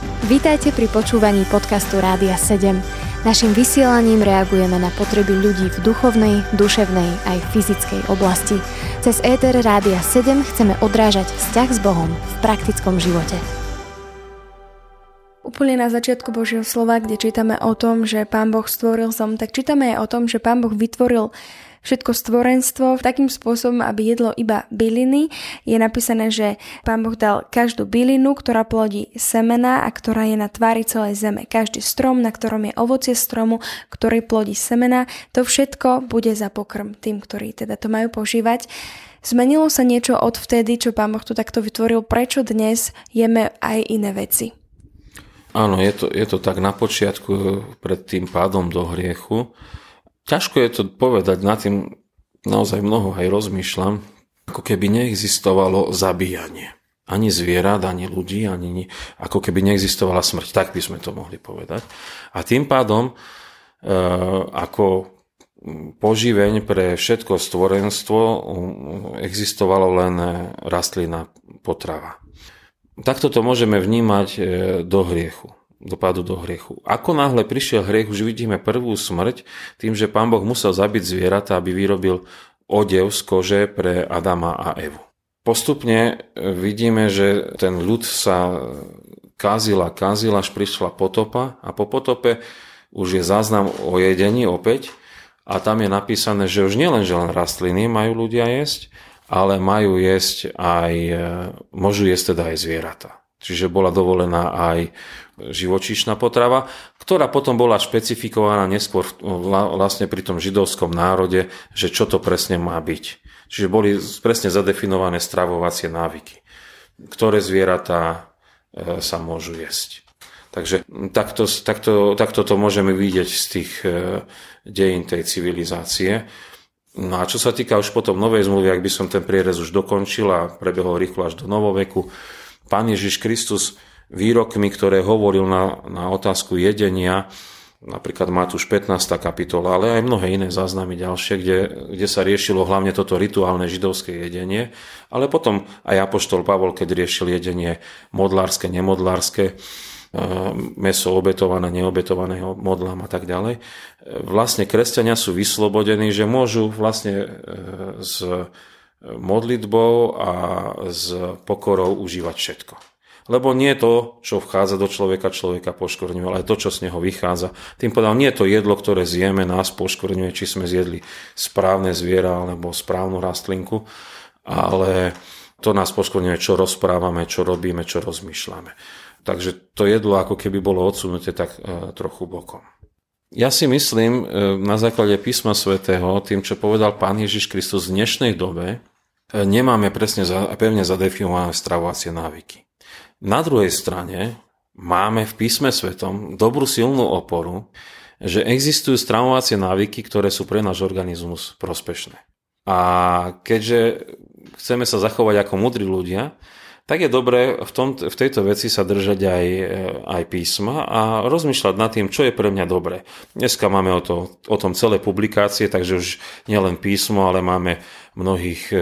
Vítajte pri počúvaní podcastu Rádia 7. Naším vysielaním reagujeme na potreby ľudí v duchovnej, duševnej aj fyzickej oblasti. Cez ETR Rádia 7 chceme odrážať vzťah s Bohom v praktickom živote. Úplne na začiatku Božieho slova, kde čítame o tom, že Pán Boh stvoril zem, tak čítame aj o tom, že Pán Boh vytvoril všetko stvorenstvo takým spôsobom, aby jedlo iba byliny. Je napísané, že Pán Boh dal každú bylinu, ktorá plodí semena a ktorá je na tvári celej zeme. Každý strom, na ktorom je ovocie stromu, ktorý plodí semena, to všetko bude za pokrm tým, ktorí teda to majú požívať. Zmenilo sa niečo od vtedy, čo Pán Boh tu takto vytvoril? Prečo dnes jeme aj iné veci? Áno, je to, je to tak na počiatku pred tým pádom do hriechu ťažko je to povedať, na tým naozaj mnoho aj rozmýšľam, ako keby neexistovalo zabíjanie. Ani zvierat, ani ľudí, ani ako keby neexistovala smrť. Tak by sme to mohli povedať. A tým pádom, e, ako poživeň pre všetko stvorenstvo existovalo len rastlina potrava. Takto to môžeme vnímať e, do hriechu dopadu do hriechu. Ako náhle prišiel hriech, už vidíme prvú smrť, tým, že pán Boh musel zabiť zvieratá, aby vyrobil odev z kože pre Adama a Evu. Postupne e, vidíme, že ten ľud sa kazil a kazil, až prišla potopa a po potope už je záznam o jedení opäť a tam je napísané, že už nielen, že len rastliny majú ľudia jesť, ale majú jesť aj, e, môžu jesť teda aj zvieratá. Čiže bola dovolená aj živočíšna potrava, ktorá potom bola špecifikovaná neskôr vlastne pri tom židovskom národe, že čo to presne má byť. Čiže boli presne zadefinované stravovacie návyky, ktoré zvieratá e, sa môžu jesť. Takže takto, takto, takto to môžeme vidieť z tých e, dejín tej civilizácie. No a čo sa týka už potom novej zmluvy, ak by som ten prierez už dokončil a prebehol rýchlo až do novoveku, Pán Ježiš Kristus výrokmi, ktoré hovoril na, na otázku jedenia, napríklad Matúš 15. kapitola, ale aj mnohé iné záznamy ďalšie, kde, kde sa riešilo hlavne toto rituálne židovské jedenie, ale potom aj Apoštol Pavol, keď riešil jedenie modlárske, nemodlárske, e, meso obetované, neobetované modlám a tak ďalej. E, vlastne kresťania sú vyslobodení, že môžu vlastne e, s modlitbou a s pokorou užívať všetko. Lebo nie to, čo vchádza do človeka, človeka poškorňuje, ale to, čo z neho vychádza. Tým povedal, nie to jedlo, ktoré zjeme, nás poškorňuje, či sme zjedli správne zviera alebo správnu rastlinku, ale to nás poškorňuje, čo rozprávame, čo robíme, čo rozmýšľame. Takže to jedlo ako keby bolo odsunuté tak e, trochu bokom. Ja si myslím, e, na základe písma svätého, tým, čo povedal Pán Ježiš Kristus v dnešnej dobe, nemáme presne pevne zadefinované stravovacie návyky. Na druhej strane máme v písme svetom dobrú silnú oporu, že existujú stravovacie návyky, ktoré sú pre náš organizmus prospešné. A keďže chceme sa zachovať ako mudrí ľudia, tak je dobré v, tom, v tejto veci sa držať aj, aj písma a rozmýšľať nad tým, čo je pre mňa dobré. Dneska máme o, to, o tom celé publikácie, takže už nielen písmo, ale máme mnohých e,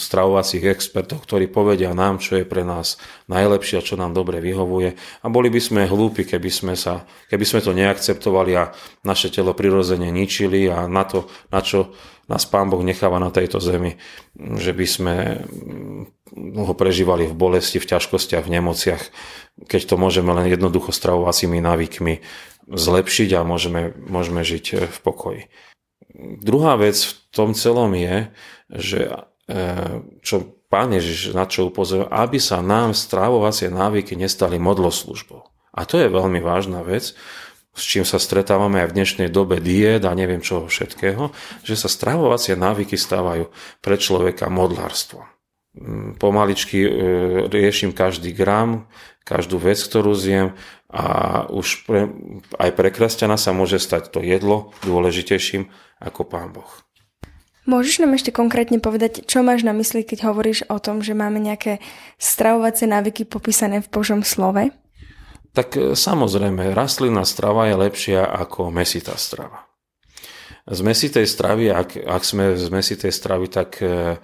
stravovacích expertov, ktorí povedia nám, čo je pre nás najlepšie a čo nám dobre vyhovuje. A boli by sme hlúpi, keby sme, sa, keby sme to neakceptovali a naše telo prirodzene ničili a na to, na čo nás Pán Boh necháva na tejto zemi, že by sme ho prežívali v bolesti, v ťažkostiach, v nemociach, keď to môžeme len jednoducho stravovacími návykmi zlepšiť a môžeme, môžeme žiť v pokoji. Druhá vec v tom celom je, že e, čo Pán Ježiš na čo upozoril, aby sa nám strávovacie návyky nestali modloslužbou. A to je veľmi vážna vec, s čím sa stretávame aj v dnešnej dobe diet a neviem čoho všetkého, že sa stravovacie návyky stávajú pre človeka modlárstvom. Mm, pomaličky e, riešim každý gram, každú vec, ktorú zjem a už pre, aj pre kresťana sa môže stať to jedlo dôležitejším ako Pán Boh. Môžeš nám ešte konkrétne povedať, čo máš na mysli, keď hovoríš o tom, že máme nejaké stravovacie návyky popísané v Božom slove? Tak e, samozrejme, rastlinná strava je lepšia ako mesitá strava. Z mesitej stravy, ak, ak sme z mesitej stravy, tak e,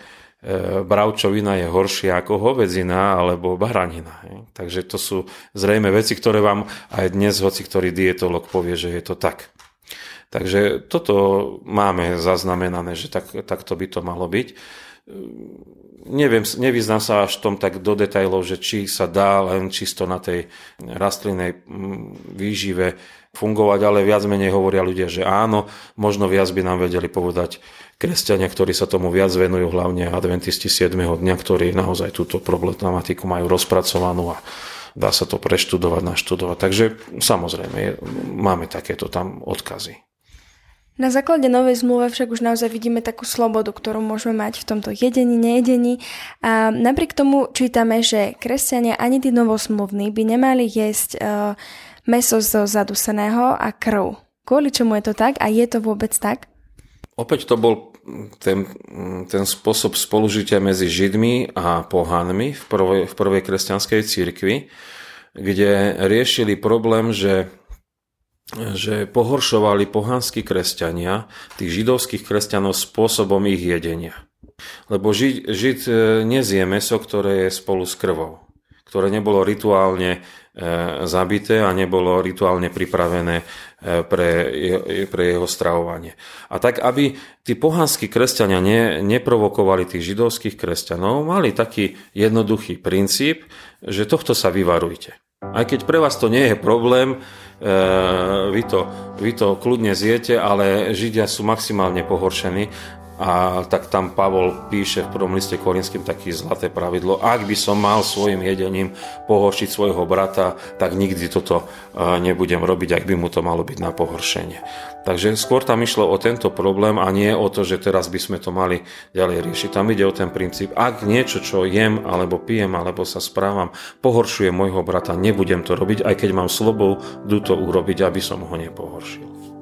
bravčovina je horšia ako hovedzina alebo baranina. Takže to sú zrejme veci, ktoré vám aj dnes hoci ktorý dietolog povie, že je to tak. Takže toto máme zaznamenané, že tak, takto by to malo byť. Neviem, nevyznám sa až tom tak do detajlov, že či sa dá len čisto na tej rastlinnej mm, výžive fungovať, ale viac menej hovoria ľudia, že áno, možno viac by nám vedeli povedať kresťania, ktorí sa tomu viac venujú, hlavne adventisti 7. dňa, ktorí naozaj túto problematiku majú rozpracovanú a dá sa to preštudovať, naštudovať. Takže samozrejme, máme takéto tam odkazy. Na základe novej zmluve však už naozaj vidíme takú slobodu, ktorú môžeme mať v tomto jedení, nejedení. A napriek tomu čítame, že kresťania ani tí novosmluvní by nemali jesť uh, meso zo zaduseného a krv. Kvôli čomu je to tak a je to vôbec tak? Opäť to bol ten, ten spôsob spolužitia medzi Židmi a pohanmi v prvej, v prvej kresťanskej cirkvi, kde riešili problém, že že pohoršovali pohanskí kresťania tých židovských kresťanov spôsobom ich jedenia. Lebo žid, žid e, nezie meso, ktoré je spolu s krvou, ktoré nebolo rituálne e, zabité a nebolo rituálne pripravené e, pre, pre jeho stravovanie. A tak, aby tí pohanskí kresťania ne, neprovokovali tých židovských kresťanov, mali taký jednoduchý princíp, že tohto sa vyvarujte. Aj keď pre vás to nie je problém, vy to, vy to kľudne zjete, ale Židia sú maximálne pohoršení a tak tam Pavol píše v prvom liste Korinským taký zlaté pravidlo. Ak by som mal svojim jedením pohoršiť svojho brata, tak nikdy toto e, nebudem robiť, ak by mu to malo byť na pohoršenie. Takže skôr tam išlo o tento problém a nie o to, že teraz by sme to mali ďalej riešiť. Tam ide o ten princíp, ak niečo, čo jem, alebo pijem, alebo sa správam, pohoršuje môjho brata, nebudem to robiť, aj keď mám slobodu to urobiť, aby som ho nepohoršil.